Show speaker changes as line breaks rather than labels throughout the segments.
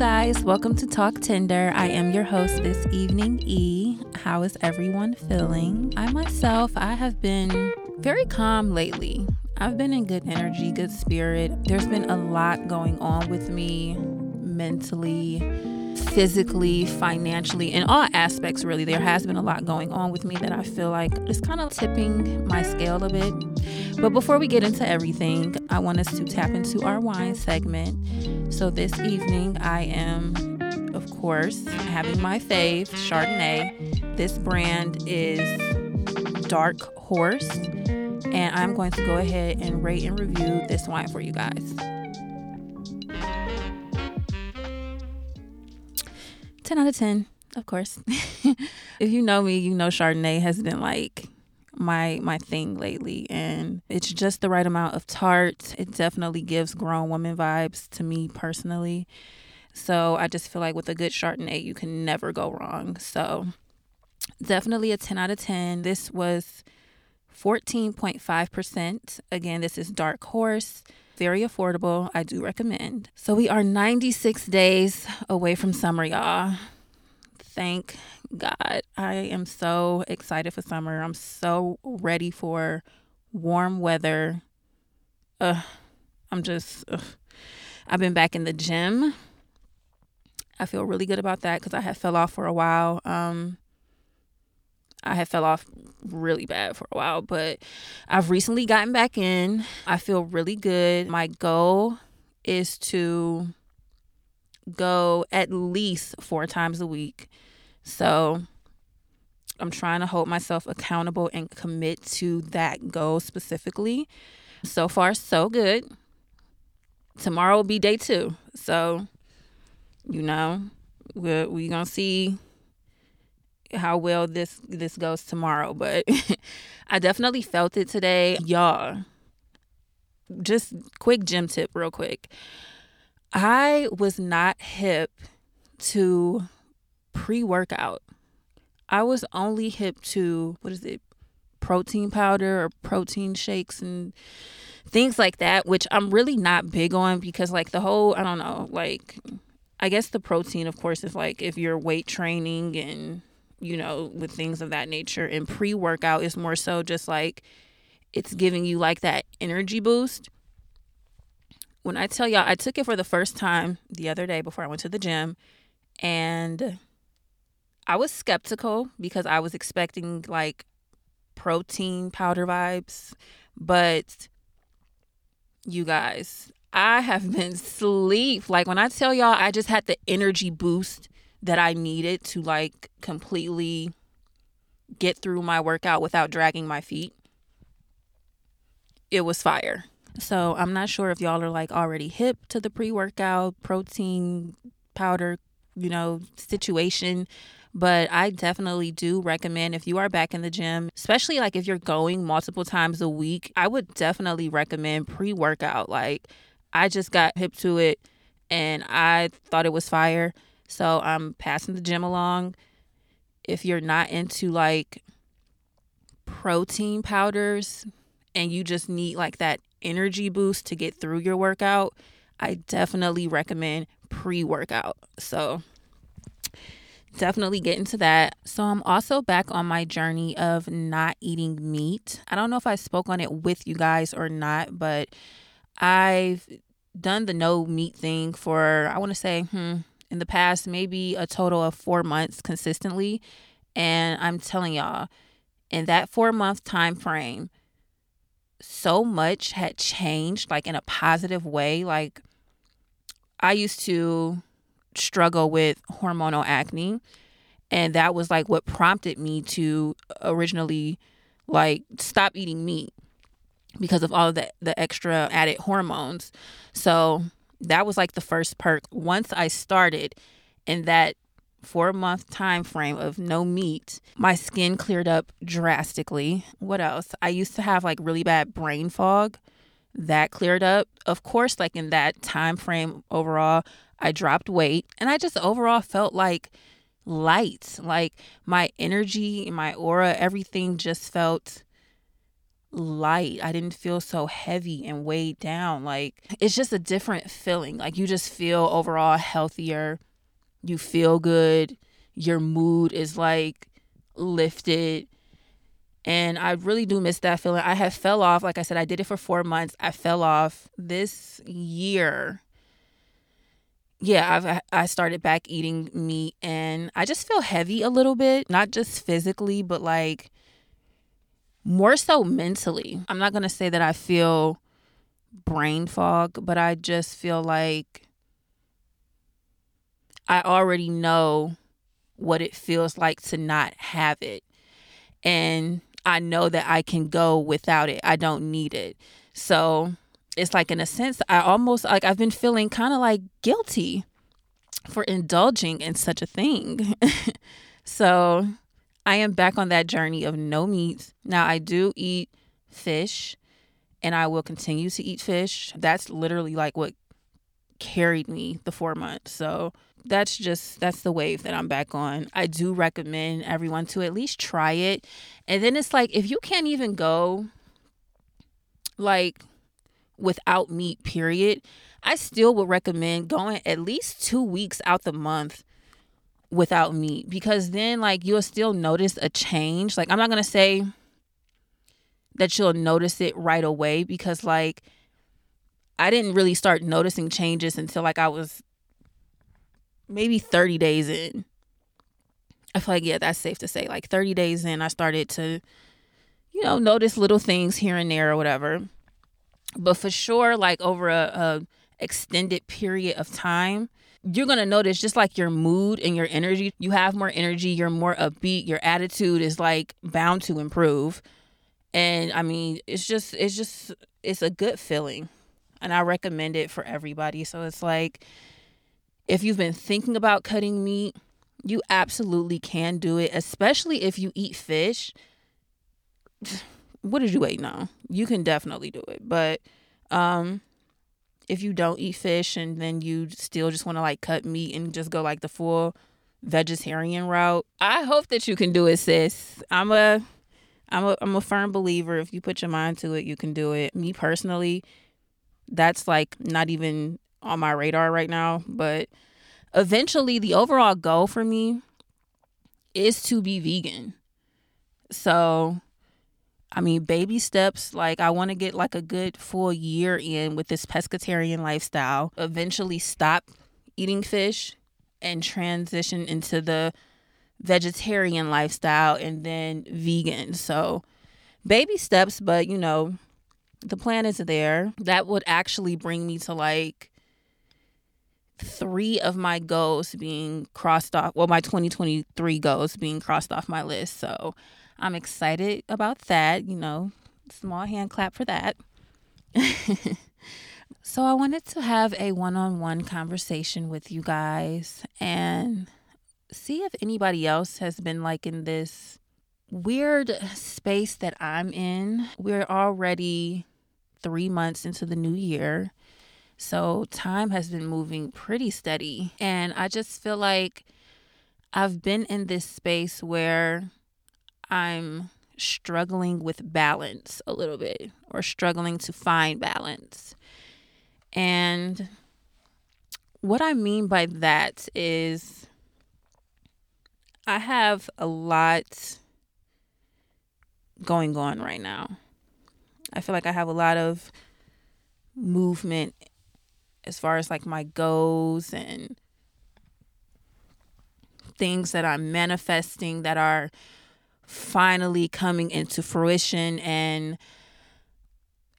guys. Welcome to Talk Tender. I am your host this evening, E. How is everyone feeling? I myself, I have been very calm lately. I've been in good energy, good spirit. There's been a lot going on with me mentally, physically, financially, in all aspects, really. There has been a lot going on with me that I feel like is kind of tipping my scale a bit. But before we get into everything, I want us to tap into our wine segment. So this evening, I am, of course, having my fave, Chardonnay. This brand is Dark Horse and I'm going to go ahead and rate and review this wine for you guys. 10 out of 10, of course. if you know me, you know Chardonnay has been like my my thing lately and it's just the right amount of tart. It definitely gives grown woman vibes to me personally. So I just feel like with a good Chardonnay, you can never go wrong. So definitely a 10 out of 10. This was 14.5%. Again, this is Dark Horse. Very affordable. I do recommend. So we are 96 days away from summer, y'all. Thank God. I am so excited for summer. I'm so ready for warm weather. Uh, I'm just, ugh. I've been back in the gym. I feel really good about that because I had fell off for a while. Um, I had fell off really bad for a while, but I've recently gotten back in. I feel really good. My goal is to go at least four times a week. So I'm trying to hold myself accountable and commit to that goal specifically. So far, so good. Tomorrow will be day two. So, you know, we're, we're going to see how well this this goes tomorrow, but I definitely felt it today. Y'all, just quick gym tip real quick. I was not hip to pre-workout. I was only hip to what is it? Protein powder or protein shakes and things like that, which I'm really not big on because like the whole, I don't know, like I guess the protein of course is like if you're weight training and you know, with things of that nature. And pre workout is more so just like it's giving you like that energy boost. When I tell y'all, I took it for the first time the other day before I went to the gym, and I was skeptical because I was expecting like protein powder vibes. But you guys, I have been sleep. Like when I tell y'all, I just had the energy boost that I needed to like completely get through my workout without dragging my feet, it was fire. So I'm not sure if y'all are like already hip to the pre workout protein powder, you know, situation. But I definitely do recommend if you are back in the gym, especially like if you're going multiple times a week, I would definitely recommend pre workout. Like I just got hip to it and I thought it was fire. So I'm passing the gym along. If you're not into like protein powders and you just need like that energy boost to get through your workout, I definitely recommend pre workout. So definitely get into that. So I'm also back on my journey of not eating meat. I don't know if I spoke on it with you guys or not, but I've done the no meat thing for I want to say hmm in the past maybe a total of four months consistently. And I'm telling y'all, in that four month time frame, so much had changed, like in a positive way. Like, I used to struggle with hormonal acne, and that was like what prompted me to originally like stop eating meat because of all the, the extra added hormones. So that was like the first perk. Once I started in that four month time frame of no meat, my skin cleared up drastically. What else? I used to have like really bad brain fog. That cleared up. Of course, like in that time frame overall, I dropped weight and I just overall felt like light. Like my energy, my aura, everything just felt light. I didn't feel so heavy and weighed down. Like it's just a different feeling. Like you just feel overall healthier. You feel good. Your mood is like lifted. And I really do miss that feeling. I have fell off. Like I said, I did it for four months. I fell off this year. Yeah, I've I started back eating meat and I just feel heavy a little bit, not just physically, but like more so mentally. I'm not going to say that I feel brain fog, but I just feel like I already know what it feels like to not have it. And I know that I can go without it. I don't need it. So it's like, in a sense, I almost like I've been feeling kind of like guilty for indulging in such a thing. so I am back on that journey of no meat. Now, I do eat fish and I will continue to eat fish. That's literally like what carried me the four months. So that's just that's the wave that I'm back on. I do recommend everyone to at least try it. And then it's like if you can't even go like without meat period, I still would recommend going at least 2 weeks out the month without meat because then like you'll still notice a change. Like I'm not going to say that you'll notice it right away because like I didn't really start noticing changes until like I was maybe 30 days in. I feel like yeah, that's safe to say. Like 30 days in I started to you know, notice little things here and there or whatever. But for sure like over a, a extended period of time, you're to notice just like your mood and your energy, you have more energy, you're more upbeat, your attitude is like bound to improve. And I mean, it's just, it's just, it's a good feeling. And I recommend it for everybody. So it's like, if you've been thinking about cutting meat, you absolutely can do it, especially if you eat fish. What did you wait now? You can definitely do it. But, um, if you don't eat fish and then you still just want to like cut meat and just go like the full vegetarian route, I hope that you can do it, sis. I'm a I'm a I'm a firm believer if you put your mind to it, you can do it. Me personally, that's like not even on my radar right now, but eventually the overall goal for me is to be vegan. So I mean, baby steps. Like, I want to get like a good full year in with this pescatarian lifestyle. Eventually, stop eating fish and transition into the vegetarian lifestyle and then vegan. So, baby steps, but you know, the plan is there. That would actually bring me to like three of my goals being crossed off. Well, my 2023 goals being crossed off my list. So, I'm excited about that. You know, small hand clap for that. so, I wanted to have a one on one conversation with you guys and see if anybody else has been like in this weird space that I'm in. We're already three months into the new year. So, time has been moving pretty steady. And I just feel like I've been in this space where I'm struggling with balance a little bit or struggling to find balance. And what I mean by that is I have a lot going on right now. I feel like I have a lot of movement as far as like my goals and things that I'm manifesting that are finally coming into fruition and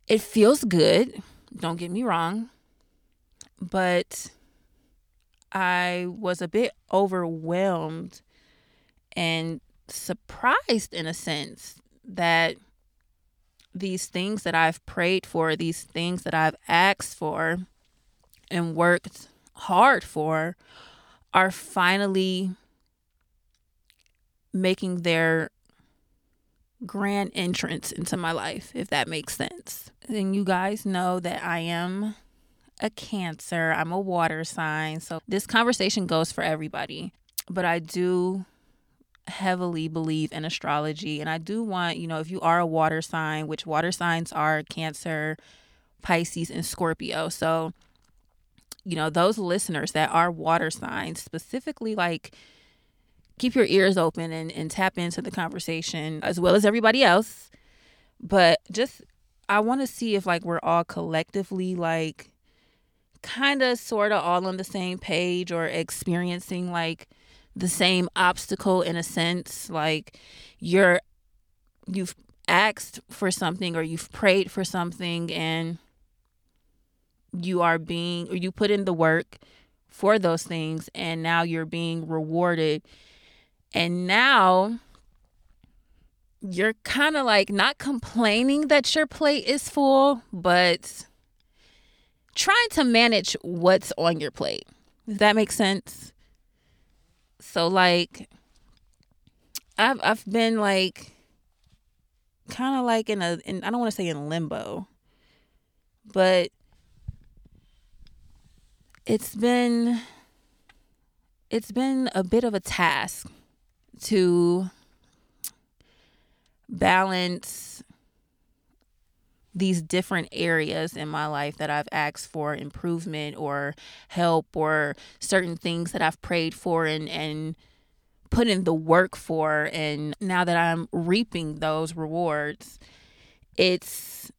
it feels good. Don't get me wrong. But I was a bit overwhelmed and surprised in a sense that these things that I've prayed for, these things that I've asked for and worked hard for, are finally making their grand entrance into my life, if that makes sense. And you guys know that I am a Cancer, I'm a water sign. So this conversation goes for everybody. But I do heavily believe in astrology and I do want, you know, if you are a water sign, which water signs are Cancer, Pisces, and Scorpio. So, you know, those listeners that are water signs, specifically like keep your ears open and, and tap into the conversation as well as everybody else. But just I want to see if like we're all collectively like kind of sort of all on the same page or experiencing like the same obstacle in a sense like you're you've asked for something or you've prayed for something and you are being or you put in the work for those things and now you're being rewarded and now you're kind of like not complaining that your plate is full but trying to manage what's on your plate. Does that make sense? So like I've I've been like kind of like in a in, I don't want to say in limbo. But it's been it's been a bit of a task to balance these different areas in my life that I've asked for improvement or help or certain things that I've prayed for and and put in the work for. And now that I'm reaping those rewards it's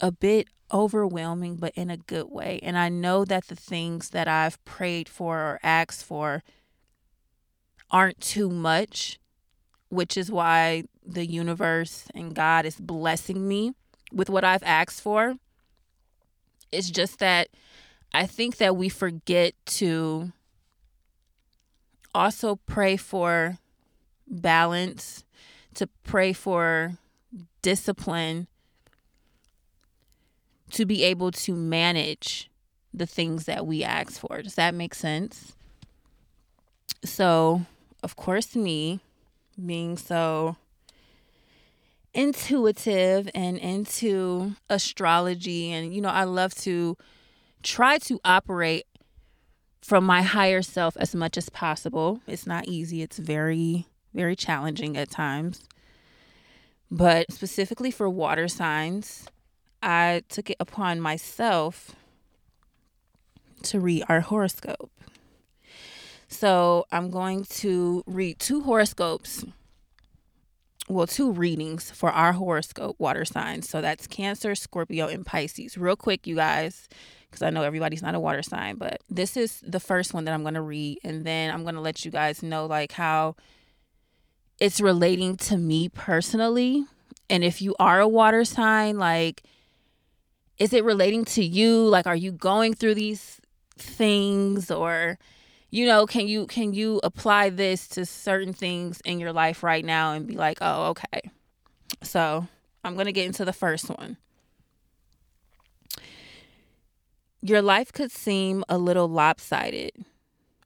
a bit overwhelming but in a good way and I know that the things that I've prayed for or asked for aren't too much which is why the universe and God is blessing me with what I've asked for. It's just that I think that we forget to also pray for balance, to pray for discipline, to be able to manage the things that we ask for. Does that make sense? So, of course, me being so intuitive and into astrology and you know I love to try to operate from my higher self as much as possible. It's not easy. It's very very challenging at times. But specifically for water signs, I took it upon myself to read our horoscope. So, I'm going to read two horoscopes well, two readings for our horoscope water signs. So that's Cancer, Scorpio, and Pisces. Real quick, you guys, because I know everybody's not a water sign, but this is the first one that I'm going to read. And then I'm going to let you guys know, like, how it's relating to me personally. And if you are a water sign, like, is it relating to you? Like, are you going through these things or you know can you can you apply this to certain things in your life right now and be like oh okay. So i'm going to get into the first one. Your life could seem a little lopsided.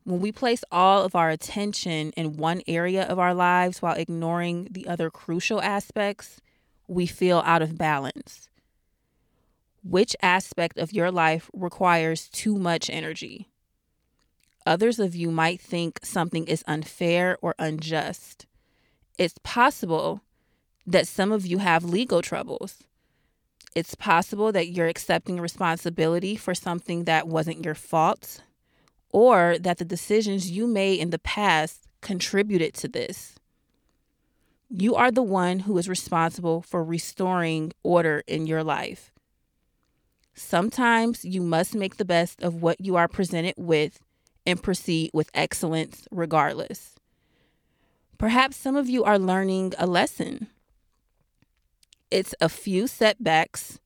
When we place all of our attention in one area of our lives while ignoring the other crucial aspects we feel out of balance which aspect of your life requires too much energy Others of you might think something is unfair or unjust. It's possible that some of you have legal troubles. It's possible that you're accepting responsibility for something that wasn't your fault, or that the decisions you made in the past contributed to this. You are the one who is responsible for restoring order in your life. Sometimes you must make the best of what you are presented with and proceed with excellence regardless. Perhaps some of you are learning a lesson. It's a few setbacks,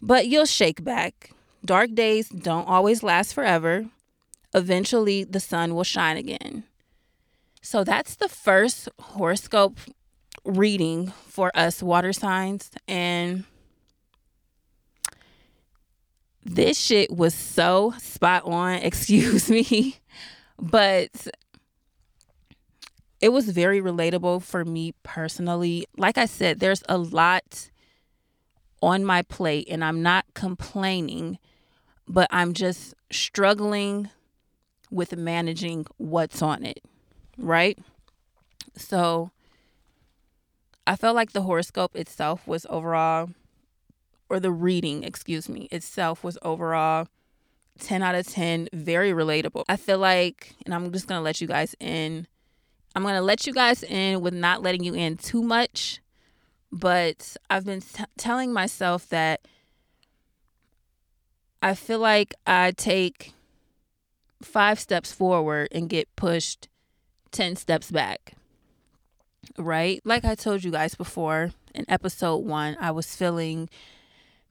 but you'll shake back. Dark days don't always last forever. Eventually, the sun will shine again. So, that's the first horoscope reading for us water signs. And this shit was so spot on, excuse me, but it was very relatable for me personally. Like I said, there's a lot on my plate and I'm not complaining, but I'm just struggling with managing what's on it, right? So I felt like the horoscope itself was overall, or the reading, excuse me, itself was overall 10 out of 10, very relatable. I feel like, and I'm just going to let you guys in. I'm going to let you guys in with not letting you in too much, but I've been t- telling myself that I feel like I take five steps forward and get pushed 10 steps back. Right? Like I told you guys before in episode one, I was feeling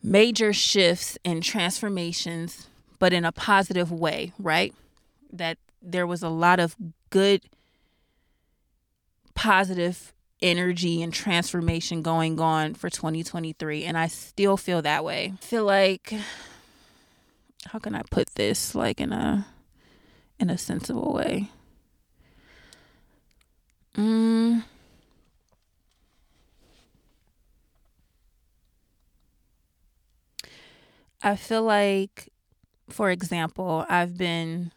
major shifts and transformations, but in a positive way, right? That there was a lot of good, positive energy and transformation going on for 2023. And I still feel that way. I feel like, how can I put this like in a in a sensible way. Mm. I feel like, for example, I've been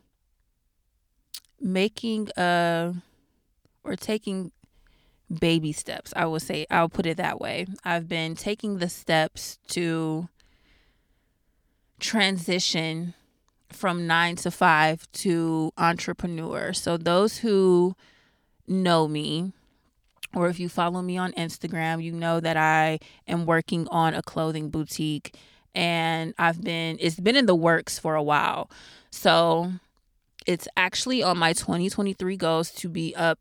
making a or taking baby steps. I will say, I'll put it that way. I've been taking the steps to transition from nine to five to entrepreneur. So, those who know me, or if you follow me on Instagram, you know that I am working on a clothing boutique and I've been, it's been in the works for a while. So, it's actually on my 2023 goals to be up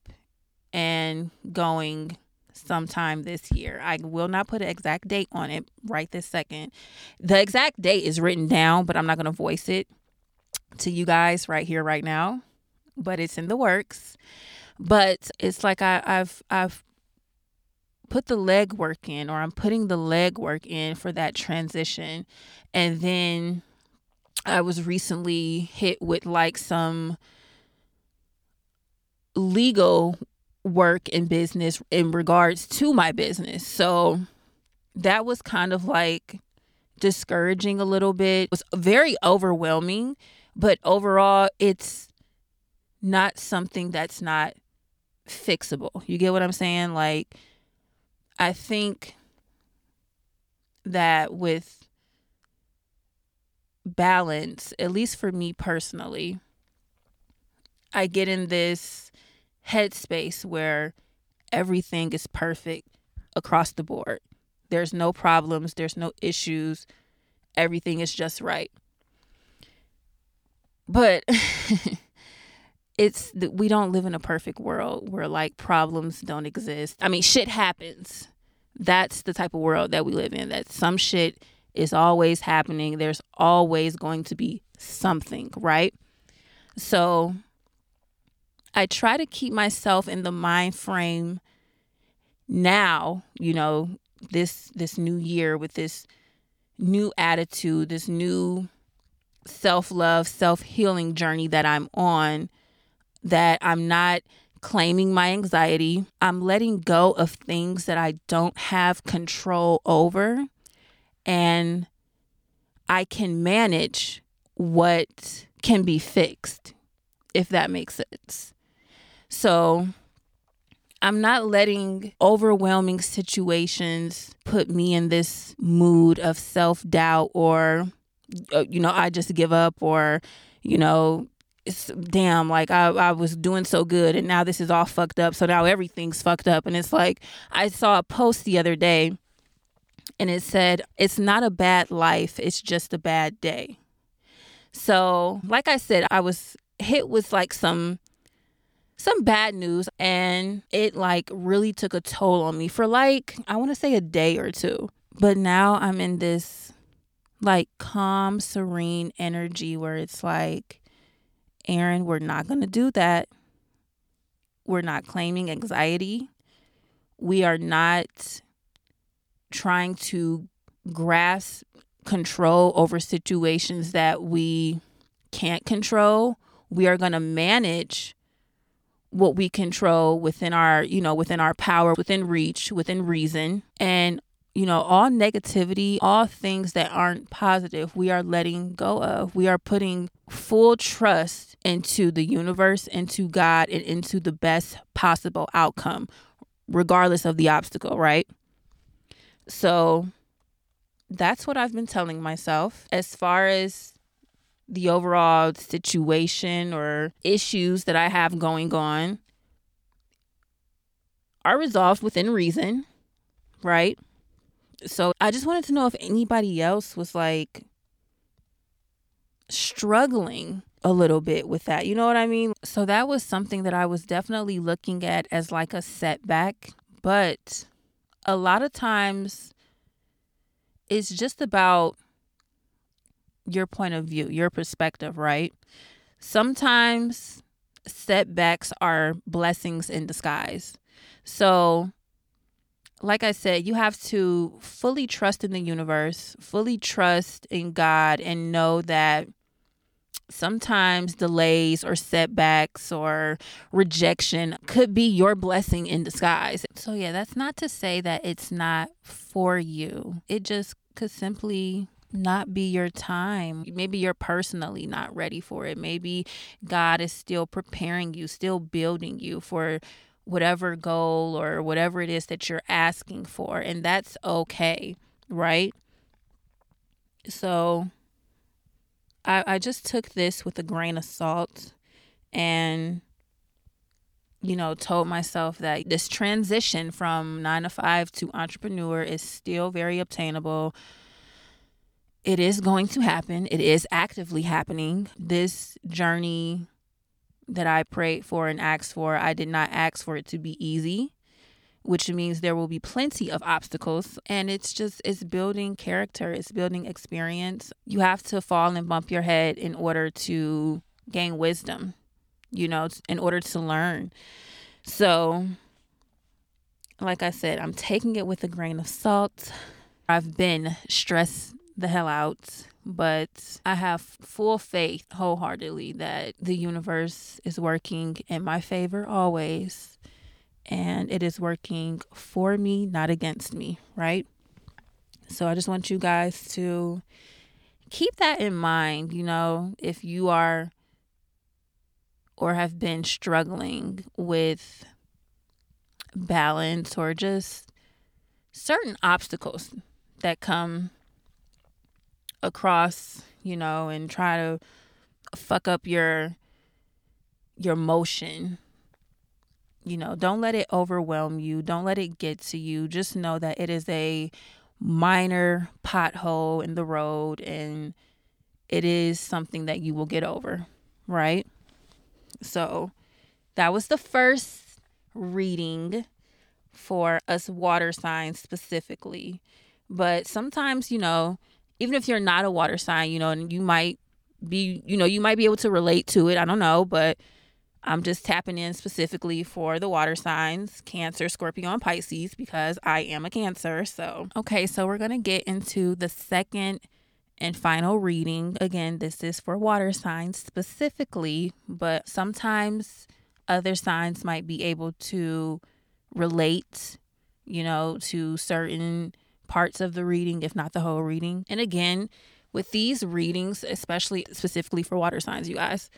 and going sometime this year. I will not put an exact date on it right this second. The exact date is written down, but I'm not going to voice it to you guys right here, right now, but it's in the works. But it's like I, I've I've put the leg work in, or I'm putting the leg work in for that transition, and then I was recently hit with like some legal work in business in regards to my business. So that was kind of like discouraging a little bit. It was very overwhelming but overall, it's not something that's not fixable. You get what I'm saying? Like, I think that with balance, at least for me personally, I get in this headspace where everything is perfect across the board. There's no problems, there's no issues, everything is just right but it's that we don't live in a perfect world where like problems don't exist. I mean, shit happens. That's the type of world that we live in. That some shit is always happening. There's always going to be something, right? So I try to keep myself in the mind frame now, you know, this this new year with this new attitude, this new self love, self healing journey that I'm on, that I'm not claiming my anxiety. I'm letting go of things that I don't have control over. And I can manage what can be fixed, if that makes sense. So I'm not letting overwhelming situations put me in this mood of self doubt or uh, you know, I just give up or, you know, damn like I, I was doing so good and now this is all fucked up. So now everything's fucked up. And it's like i saw a post the other day and it said it's not a bad life it's just a bad day. So like i said i was hit with like some some bad news and it like really took a toll on me for like i want to say a day or two. But now i'm in this like calm, serene energy where it's like, Aaron, we're not going to do that. We're not claiming anxiety. We are not trying to grasp control over situations that we can't control. We are going to manage what we control within our, you know, within our power, within reach, within reason. And you know, all negativity, all things that aren't positive, we are letting go of. We are putting full trust into the universe, into God, and into the best possible outcome, regardless of the obstacle, right? So that's what I've been telling myself. As far as the overall situation or issues that I have going on are resolved within reason, right? So I just wanted to know if anybody else was like struggling a little bit with that. You know what I mean? So that was something that I was definitely looking at as like a setback. But a lot of times it's just about your point of view, your perspective, right? Sometimes setbacks are blessings in disguise. So, like I said, you have to fully trust in the universe, fully trust in God, and know that sometimes delays or setbacks or rejection could be your blessing in disguise. So, yeah, that's not to say that it's not for you, it just could simply not be your time. Maybe you're personally not ready for it. Maybe God is still preparing you, still building you for whatever goal or whatever it is that you're asking for. And that's okay, right? So I, I just took this with a grain of salt and you know, told myself that this transition from nine to five to entrepreneur is still very obtainable. It is going to happen, it is actively happening. This journey that I prayed for and asked for, I did not ask for it to be easy, which means there will be plenty of obstacles. And it's just, it's building character, it's building experience. You have to fall and bump your head in order to gain wisdom you know, in order to learn. So, like I said, I'm taking it with a grain of salt. I've been stressed the hell out, but I have full faith wholeheartedly that the universe is working in my favor always. And it is working for me, not against me, right? So I just want you guys to keep that in mind. You know, if you are or have been struggling with balance or just certain obstacles that come across, you know, and try to fuck up your your motion. You know, don't let it overwhelm you. Don't let it get to you. Just know that it is a minor pothole in the road and it is something that you will get over, right? So that was the first reading for us water signs specifically. But sometimes, you know, even if you're not a water sign, you know, and you might be, you know, you might be able to relate to it. I don't know, but I'm just tapping in specifically for the water signs Cancer, Scorpio, and Pisces because I am a Cancer. So, okay, so we're going to get into the second and final reading. Again, this is for water signs specifically, but sometimes other signs might be able to relate, you know, to certain parts of the reading, if not the whole reading. And again, with these readings, especially specifically for water signs, you guys,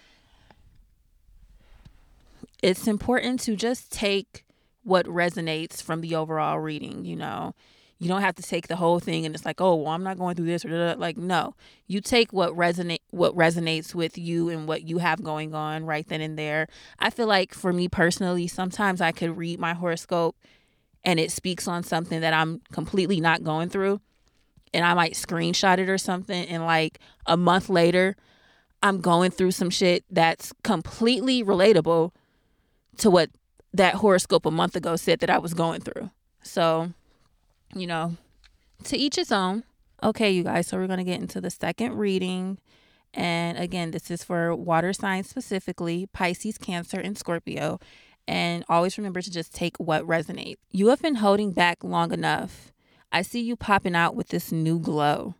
it's important to just take what resonates from the overall reading, you know? You don't have to take the whole thing and it's like oh well i'm not going through this or like no. You take what resonate what resonates with you and what you have going on right then and there. I feel like for me personally sometimes i could read my horoscope and it speaks on something that i'm completely not going through and i might screenshot it or something and like a month later i'm going through some shit that's completely relatable to what that horoscope a month ago said that i was going through so you know, to each his own. Okay, you guys, so we're going to get into the second reading. And again, this is for water signs specifically Pisces, Cancer, and Scorpio. And always remember to just take what resonates. You have been holding back long enough. I see you popping out with this new glow.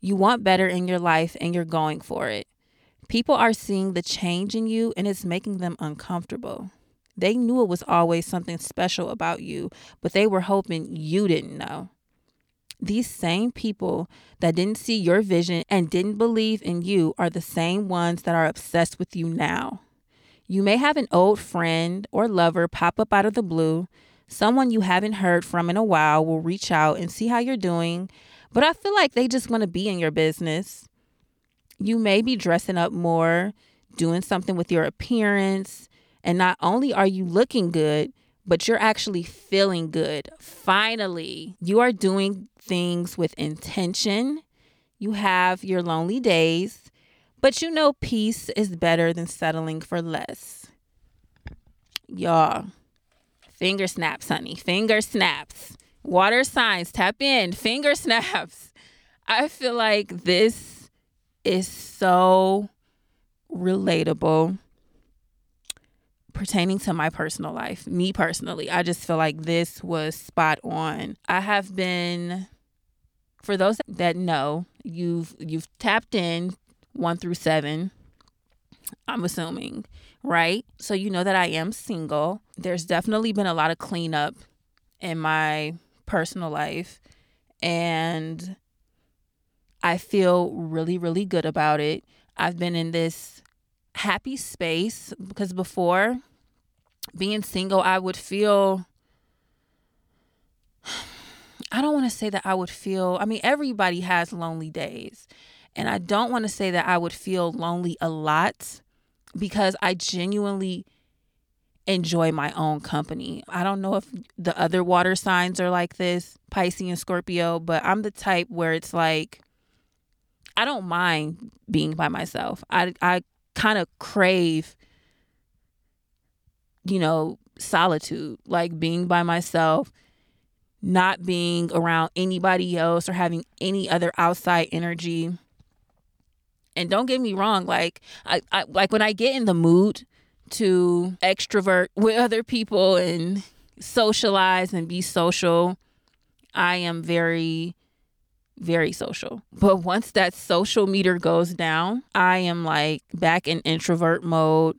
You want better in your life and you're going for it. People are seeing the change in you and it's making them uncomfortable. They knew it was always something special about you, but they were hoping you didn't know. These same people that didn't see your vision and didn't believe in you are the same ones that are obsessed with you now. You may have an old friend or lover pop up out of the blue. Someone you haven't heard from in a while will reach out and see how you're doing, but I feel like they just want to be in your business. You may be dressing up more, doing something with your appearance, and not only are you looking good, but you're actually feeling good. Finally, you are doing things with intention. You have your lonely days, but you know peace is better than settling for less. Y'all, finger snaps, honey. Finger snaps. Water signs, tap in. Finger snaps. I feel like this is so relatable pertaining to my personal life, me personally, I just feel like this was spot on. I have been for those that know, you've you've tapped in 1 through 7. I'm assuming, right? So you know that I am single. There's definitely been a lot of cleanup in my personal life and I feel really really good about it. I've been in this happy space because before being single, I would feel. I don't want to say that I would feel, I mean, everybody has lonely days. And I don't want to say that I would feel lonely a lot because I genuinely enjoy my own company. I don't know if the other water signs are like this, Pisces and Scorpio, but I'm the type where it's like I don't mind being by myself. I I kind of crave you know, solitude, like being by myself, not being around anybody else or having any other outside energy. And don't get me wrong, like I, I like when I get in the mood to extrovert with other people and socialize and be social, I am very very social. But once that social meter goes down, I am like back in introvert mode.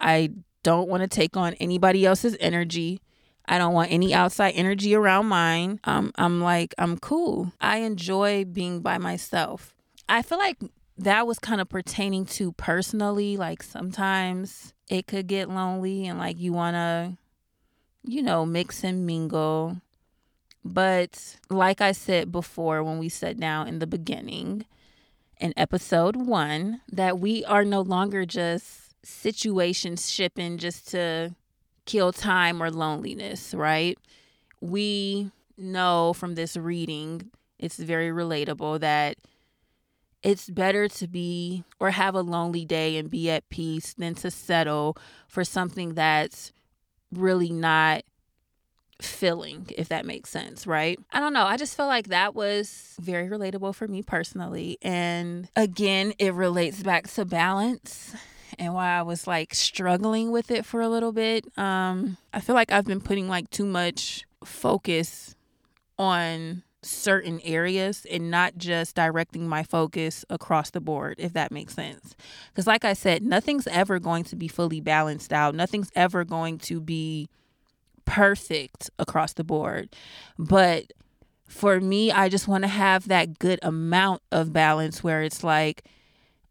I don't want to take on anybody else's energy. I don't want any outside energy around mine. Um, I'm like, I'm cool. I enjoy being by myself. I feel like that was kind of pertaining to personally. Like sometimes it could get lonely and like you want to, you know, mix and mingle. But like I said before when we sat down in the beginning in episode one, that we are no longer just situations shipping just to kill time or loneliness, right? We know from this reading, it's very relatable that it's better to be or have a lonely day and be at peace than to settle for something that's really not filling, if that makes sense, right? I don't know. I just felt like that was very relatable for me personally. And again, it relates back to balance and why I was like struggling with it for a little bit. Um, I feel like I've been putting like too much focus on certain areas and not just directing my focus across the board, if that makes sense. Because, like I said, nothing's ever going to be fully balanced out, nothing's ever going to be perfect across the board. But for me, I just want to have that good amount of balance where it's like,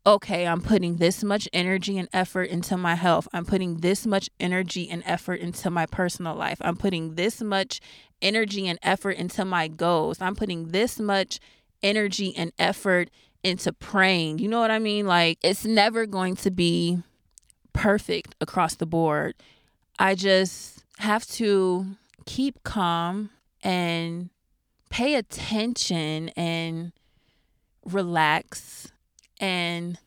okay, I'm putting this much energy and effort into my health. I'm putting this much energy and effort into my personal life. I'm putting this much energy and effort into my goals. I'm putting this much energy and effort into praying. You know what I mean? Like, it's never going to be perfect across the board. I just have to keep calm and pay attention and relax and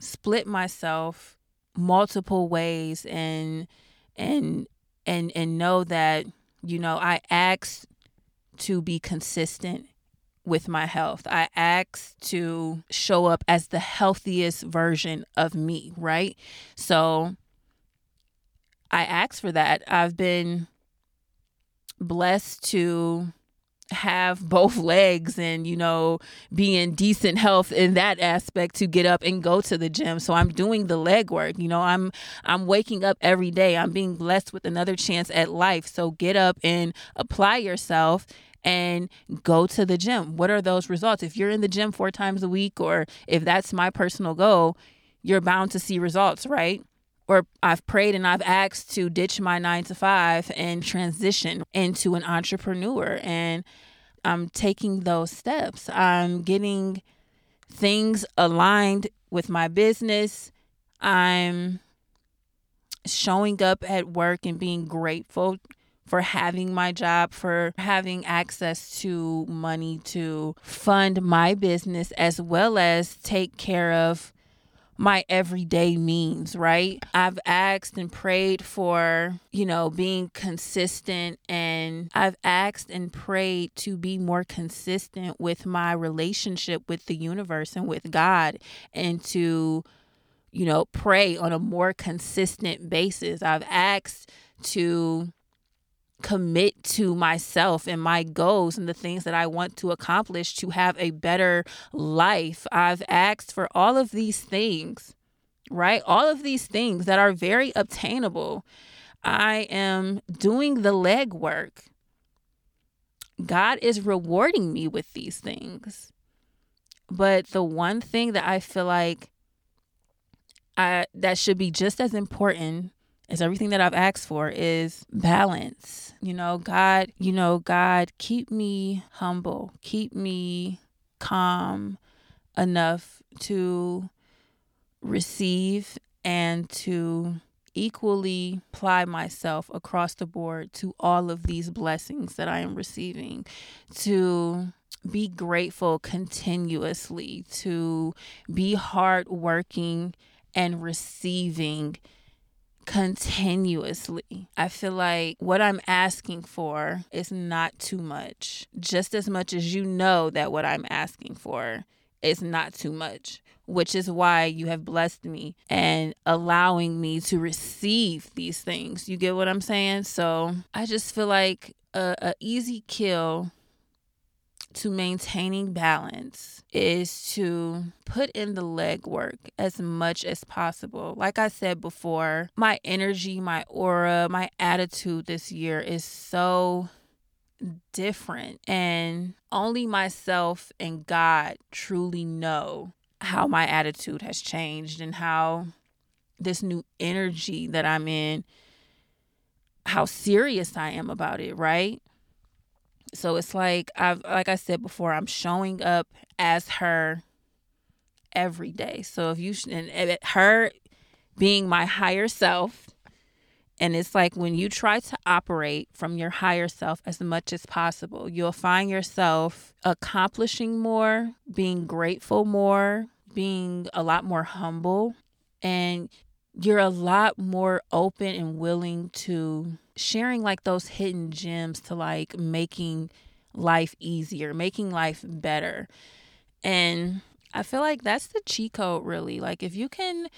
split myself multiple ways and and and and know that you know I ask to be consistent with my health. I ask to show up as the healthiest version of me, right? So I ask for that. I've been blessed to have both legs and you know be in decent health in that aspect to get up and go to the gym. So i'm doing the leg work you know i'm i'm waking up every day. I'm being blessed with another chance at life. So get up and apply yourself and go to the gym. What are those results? If you're in the gym four times a week or if that's my personal goal you're bound to see results right or I've prayed and I've asked to ditch my nine to five and transition into an entrepreneur. And I'm taking those steps. I'm getting things aligned with my business. I'm showing up at work and being grateful for having my job, for having access to money to fund my business as well as take care of my everyday means, right? I've asked and prayed for, you know, being consistent and I've asked and prayed to be more consistent with my relationship with the universe and with God and to you know, pray on a more consistent basis. I've asked to commit to myself and my goals and the things that I want to accomplish to have a better life. I've asked for all of these things, right? All of these things that are very obtainable. I am doing the legwork. God is rewarding me with these things. But the one thing that I feel like I that should be just as important is everything that I've asked for is balance. You know, God, you know, God, keep me humble, keep me calm enough to receive and to equally apply myself across the board to all of these blessings that I am receiving, to be grateful continuously, to be hardworking and receiving continuously. I feel like what I'm asking for is not too much, just as much as you know that what I'm asking for is not too much, which is why you have blessed me and allowing me to receive these things. You get what I'm saying? So I just feel like a, a easy kill to maintaining balance is to put in the legwork as much as possible. Like I said before, my energy, my aura, my attitude this year is so different. And only myself and God truly know how my attitude has changed and how this new energy that I'm in, how serious I am about it, right? So it's like I've like I said before, I'm showing up as her every day. So if you and her being my higher self, and it's like when you try to operate from your higher self as much as possible, you'll find yourself accomplishing more, being grateful more, being a lot more humble, and you're a lot more open and willing to sharing like those hidden gems to like making life easier, making life better. And I feel like that's the cheat code, really. Like, if you can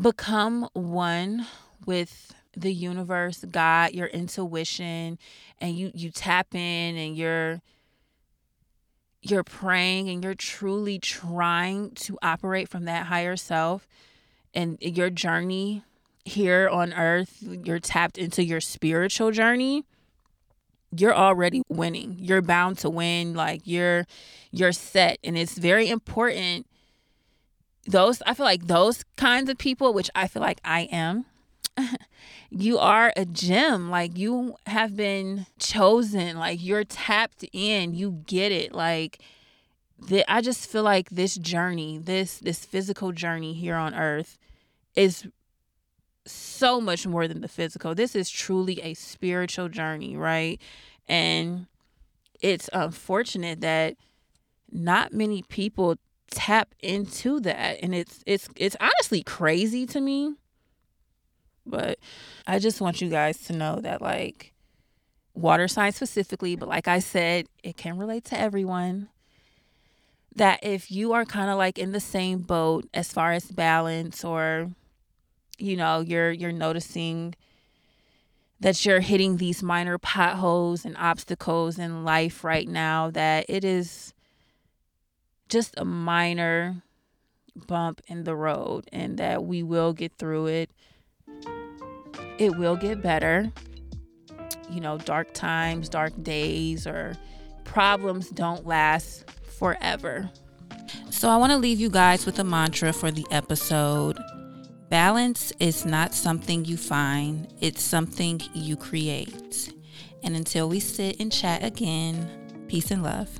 become one with the universe, God, your intuition, and you you tap in and you're you're praying and you're truly trying to operate from that higher self and your journey here on earth, you're tapped into your spiritual journey, you're already winning. You're bound to win. Like you're you're set. And it's very important. Those I feel like those kinds of people, which I feel like I am, you are a gem. Like you have been chosen. Like you're tapped in. You get it. Like the, I just feel like this journey, this this physical journey here on earth is so much more than the physical. This is truly a spiritual journey, right? And it's unfortunate that not many people tap into that and it's it's it's honestly crazy to me. But I just want you guys to know that like water signs specifically, but like I said, it can relate to everyone. That if you are kind of like in the same boat as far as balance or you know you're you're noticing that you're hitting these minor potholes and obstacles in life right now, that it is just a minor bump in the road and that we will get through it. It will get better. You know, dark times, dark days, or problems don't last forever.
So, I want to leave you guys with a mantra for the episode. Balance is not something you find, it's something you create. And until we sit and chat again, peace and love.